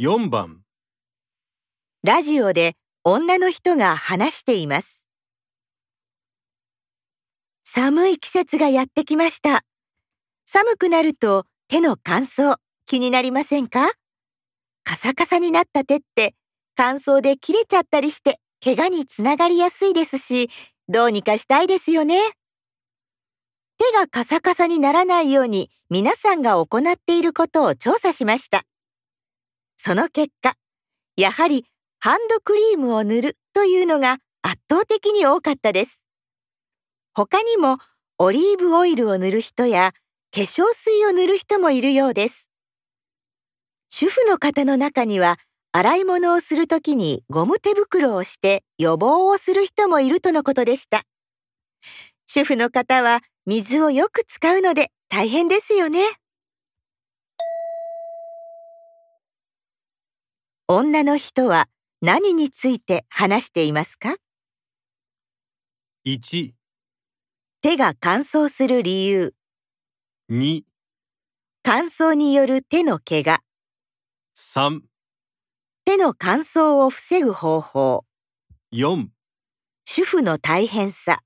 4番ラジオで女の人が話しています。寒い季節がやってきました。寒くなると手の乾燥気になりませんか？カサカサになった手って乾燥で切れちゃったりして怪我につながりやすいですし、どうにかしたいですよね。手がカサカサにならないように皆さんが行っていることを調査しました。その結果、やはりハンドクリームを塗るというのが圧倒的に多かったです。他にもオリーブオイルを塗る人や化粧水を塗る人もいるようです。主婦の方の中には洗い物をするときにゴム手袋をして予防をする人もいるとのことでした。主婦の方は水をよく使うので大変ですよね。女の人は何について話していますか？1、手が乾燥する理由、2、乾燥による手の怪我、3、手の乾燥を防ぐ方法、4主婦の大変さ。